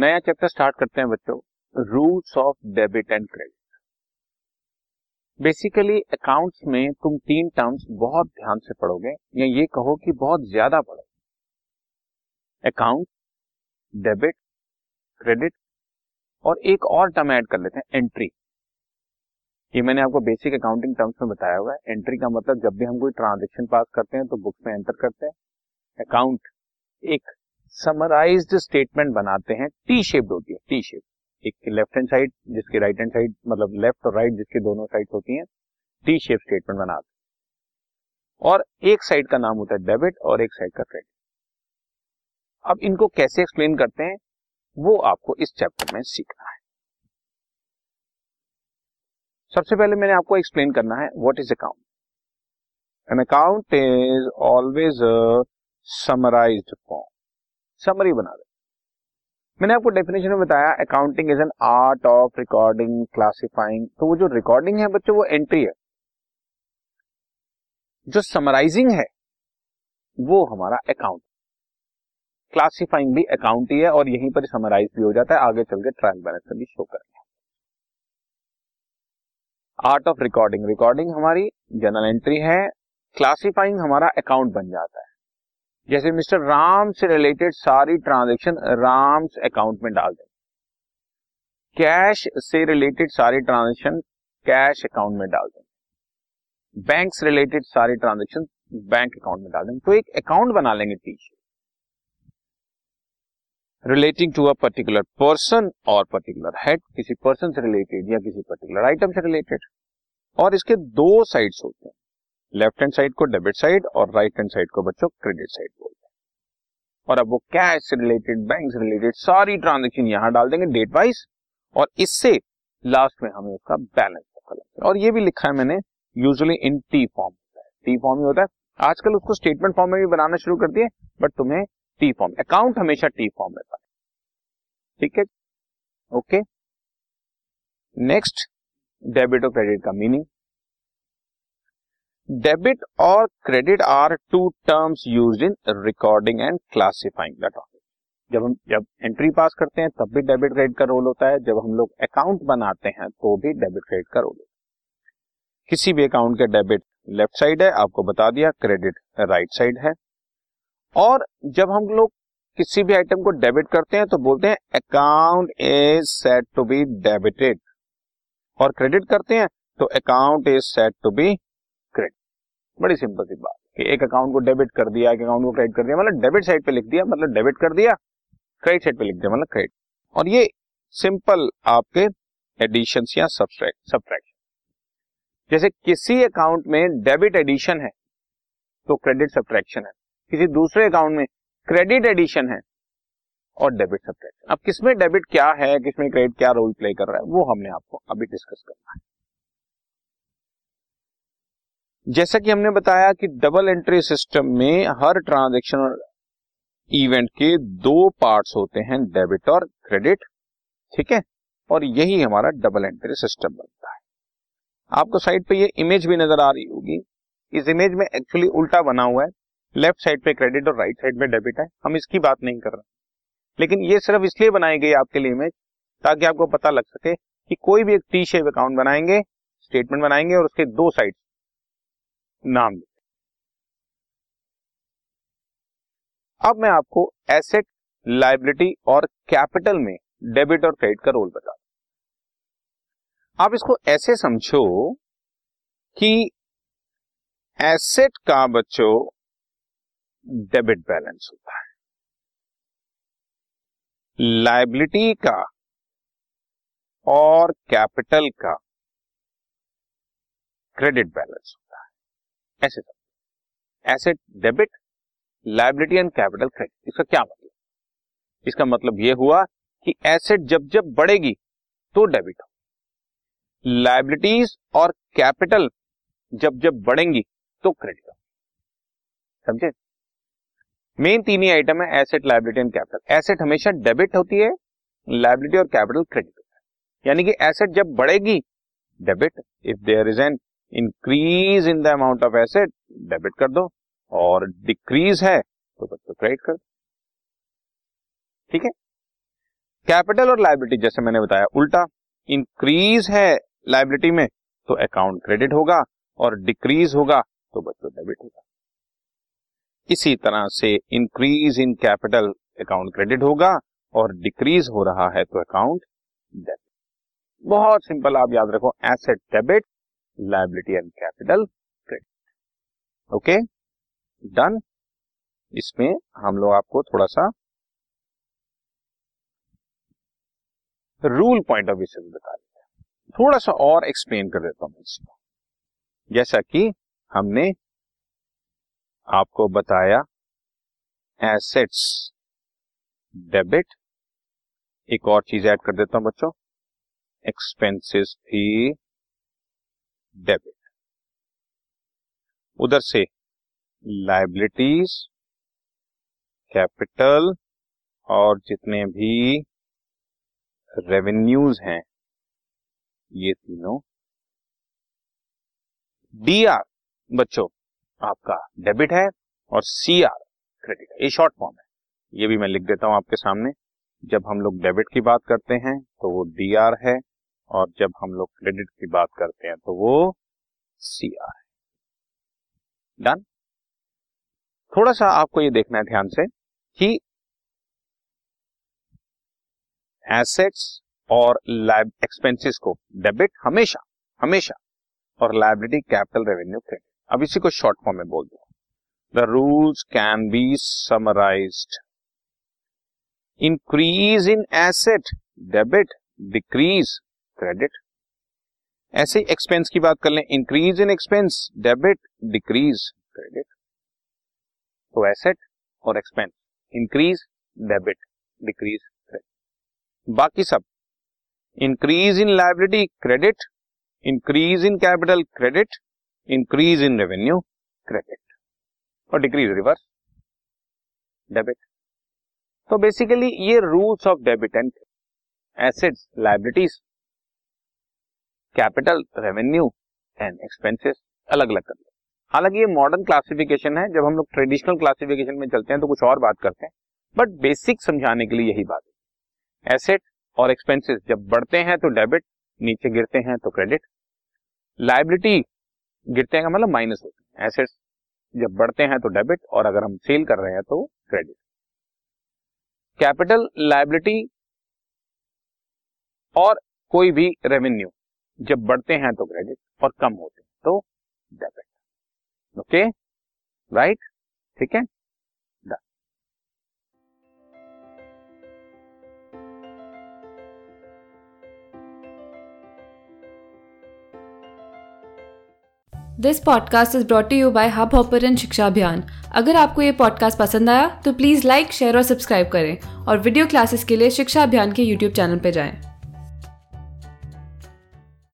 नया chapter start करते हैं बच्चों। Rules of debit and credit basically accounts में तुम तीन टर्म्स बहुत ध्यान से पढ़ोगे, या ये कहो कि बहुत ज़्यादा पढ़ोगे अकाउंट डेबिट क्रेडिट और एक और टर्म ऐड कर लेते हैं एंट्री ये मैंने आपको बेसिक अकाउंटिंग टर्म्स में बताया हुआ है। एंट्री का मतलब जब भी हम कोई ट्रांजेक्शन पास करते हैं तो बुक्स में एंटर करते हैं। अकाउंट एक समराइज्ड स्टेटमेंट बनाते हैं टी शेप्ड होती है टी शेप एक लेफ़्ट हैंड साइड जिसकी राइट हैंड साइड मतलब लेफ़्ट और राइट जिसकी दोनों साइड होती हैं टी शेप स्टेटमेंट बनाते हैं. और एक साइड का नाम होता है डेबिट और एक साइड का क्रेडिट अब इनको कैसे एक्सप्लेन करते हैं, वो आपको इस चैप्टर में सीखना है. सबसे पहले मैंने आपको एक्सप्लेन करना है what is account an account is always a summarised form summary बना दे। मैंने आपको डेफिनेशन में बताया accounting is an art of recording classifying तो वो जो रिकॉर्डिंग है बच्चों, वो एंट्री है। जो समराइजिंग है, वो हमारा अकाउंट क्लासिफाइंग भी अकाउंट ही है और यहीं पर समराइज भी हो जाता है। आगे चल के ट्रायल बैलेंस भी शो करेंगे आर्ट ऑफ़ रिकॉर्डिंग रिकॉर्डिंग हमारी जनरल एंट्री है। क्लासिफाइंग हमारा अकाउंट बन जाता है। जैसे मिस्टर राम से रिलेटेड सारी ट्रांजेक्शन राम्स अकाउंट में डाल दें। कैश से रिलेटेड सारी ट्रांजेक्शन कैश अकाउंट में डाल दें। बैंक से रिलेटेड सारी ट्रांजेक्शन बैंक अकाउंट में डाल दें। तो एक अकाउंट बना लेंगे teacher relating to a particular person और पर्टिकुलर हेड, किसी पर्सन से रिलेटेड या किसी पर्टिकुलर आइटम से रिलेटेड। और इसके दो साइड्स होते हैं। लेफ़्ट हैंड साइड को डेबिट साइड और राइट हैंड साइड को बच्चों क्रेडिट साइड बोलते हैं। और अब वो कैश रिलेटेड, बैंक से रिलेटेड सारी ट्रांजेक्शन यहाँ डाल देंगे डेट वाइज और इससे लास्ट में हमें उसका बैलेंस और ये भी लिखा है मैंने usually in T form T form ही होता है। आजकल उसको स्टेटमेंट फॉर्म में भी बनाना शुरू कर दिए, बट तुम्हें टी फॉर्म, अकाउंट हमेशा टी फॉर्म में बने ठीक है? ओके? नेक्स्ट, डेबिट और क्रेडिट का मीनिंग। डेबिट और credit are two terms use in recording and classifying the topic जब हम, जब एंट्री पास करते हैं, तब भी डेबिट क्रेडिट का रोल होता है। जब हम लोग अकाउंट बनाते हैं तो भी डेबिट क्रेडिट का रोल होता है। किसी भी अकाउंट के डेबिट लेफ़्ट साइड है, आपको बता दिया क्रेडिट राइट साइड है। और जब हम लोग किसी भी आइटम को डेबिट करते हैं तो बोलते हैं account is set to be debited और क्रेडिट करते हैं तो account is set to be बड़ी सिंपल सी बात। कि एक अकाउंट को डेबिट कर दिया, एक अकाउंट को क्रेडिट कर दिया मतलब डेबिट साइड पे लिख दिया मतलब डेबिट कर दिया क्रेडिट साइड पे लिख दिया मतलब क्रेडिट और ये सिंपल आपके एडिशन या सब्ट्रैक्शन जैसे किसी अकाउंट में डेबिट एडिशन है तो क्रेडिट सब्ट्रैक्शन है। किसी दूसरे अकाउंट में क्रेडिट एडिशन है, और डेबिट सब्ट्रैक्शन अब किसमें डेबिट क्या है, किसमें क्रेडिट क्या रोल प्ले कर रहा है, वो हमने आपको अभी डिस्कस करना है। जैसा कि हमने बताया कि डबल एंट्री सिस्टम में हर ट्रांजेक्शन इवेंट के दो पार्ट्स होते हैं डेबिट और क्रेडिट ठीक है? और यही हमारा डबल एंट्री सिस्टम बनता है। आपको साइड पे ये इमेज भी नज़र आ रही होगी। इस इमेज में एक्चुअली उल्टा बना हुआ है। लेफ़्ट साइड पे क्रेडिट और राइट साइड में डेबिट है। हम इसकी बात नहीं कर रहे। लेकिन ये सिर्फ़ इसलिए बनाई गई आपके लिए इमेज ताकि आपको पता लग सके कि कोई भी एक टी शेप अकाउंट बनाएँगे स्टेटमेंट बनाएँगे और उसके दो साइड नाम अब मैं आपको एसेट लाइबिलिटी और कैपिटल में डेबिट और क्रेडिट का रोल बता आप इसको ऐसे समझो कि एसेट का बच्चों डेबिट बैलेंस होता है। लाइबिलिटी का और कैपिटल का क्रेडिट बैलेंस ऐसे asset debit liability and capital credit इसका क्या मतलब? इसका मतलब यह हुआ कि एसेट जब जब बढ़ेगी तो डेबिट हो लाइबिलिटीज और कैपिटल जब जब बढ़ेंगी तो क्रेडिट हो समझे? मेन तीन ही आइटम है asset liability and capital asset हमेशा डेबिट होती है लाइबिलिटी और कैपिटल क्रेडिट होता है। यानी कि एसेट जब बढ़ेगी debit if there is an increase in the amount of asset debit कर दो, और डिक्रीज है तो बच्चों क्रेडिट कर दो। ठीक है? कैपिटल और लाइबिलिटी जैसे मैंने बताया, उल्टा इंक्रीज है लाइबिलिटी में तो अकाउंट क्रेडिट होगा, और डिक्रीज होगा तो बच्चों डेबिट होगा। इसी तरह से increase in capital account credit होगा, और डिक्रीज हो रहा है तो अकाउंट डेबिट बहुत सिंपल आप याद रखो asset debit liability and capital credit okay done इसमें हम लोग आपको थोड़ा सा रूल पॉइंट ऑफ़ व्यू से बता देते हैं। थोड़ा सा और एक्सप्लेन कर देता हूँ इसको जैसा कि हमने आपको बताया एसेट्स डेबिट एक और चीज़ ऐड कर देता हूँ बच्चों। एक्सपेंसेस भी डेबिट। उधर से लाइबिलिटीज कैपिटल और जितने भी रेवेन्यूज हैं, ये तीनों डी आर बच्चों, आपका डेबिट है और सी आर क्रेडिट है। ये शॉर्ट फॉर्म है। ये भी मैं लिख देता हूँ आपके सामने। जब हम लोग डेबिट की बात करते हैं तो वो डी आर है। और जब हम लोग क्रेडिट की बात करते हैं तो वो सी आर है। डन थोड़ा सा आपको ये देखना है ध्यान से कि एसेट्स और लाइब एक्सपेंसेस को डेबिट हमेशा हमेशा और लाइबिलिटी कैपिटल रेवेन्यू क्रेडिट अब इसी को शॉर्ट फॉर्म में बोल दो। The rules can be summarised increase in asset debit decrease credit. ऐसे एक्सपेंस की बात कर लें increase in expense debit decrease credit तो एसेट और expense increase debit decrease credit बाकी सब increase in liability credit increase in capital credit increase in revenue credit और डिक्रीज रिवर्स डेबिट तो बेसिकली ये rules of debit and assets liabilities capital revenue and expenses अलग अलग कर लो हालाँकि ये मॉडर्न क्लासिफिकेशन है, जब हम लोग ट्रेडिशनल क्लासिफिकेशन में चलते हैं तो कुछ और बात करते हैं बट बेसिक समझाने के लिए यही बात है। एसेट और एक्सपेंसेस जब बढ़ते हैं तो डेबिट नीचे गिरते हैं तो क्रेडिट लाइबिलिटी गिरते हैं मतलब माइनस होते हैं। एसेट्स जब बढ़ते हैं तो डेबिट और अगर हम सेल कर रहे हैं तो क्रेडिट कैपिटल लाइबिलिटी और कोई भी रेवेन्यू जब बढ़ते हैं तो क्रेडिट और कम होते हैं तो डेबिट ओके राइट ठीक है? This podcast is brought you by Hubhopper Shiksha Abhiyan अगर आपको ये पॉडकास्ट पसंद आया तो प्लीज़ लाइक शेयर और सब्सक्राइब करें और वीडियो क्लासेस के लिए शिक्षा अभियान के यूट्यूब चैनल पर जाएँ।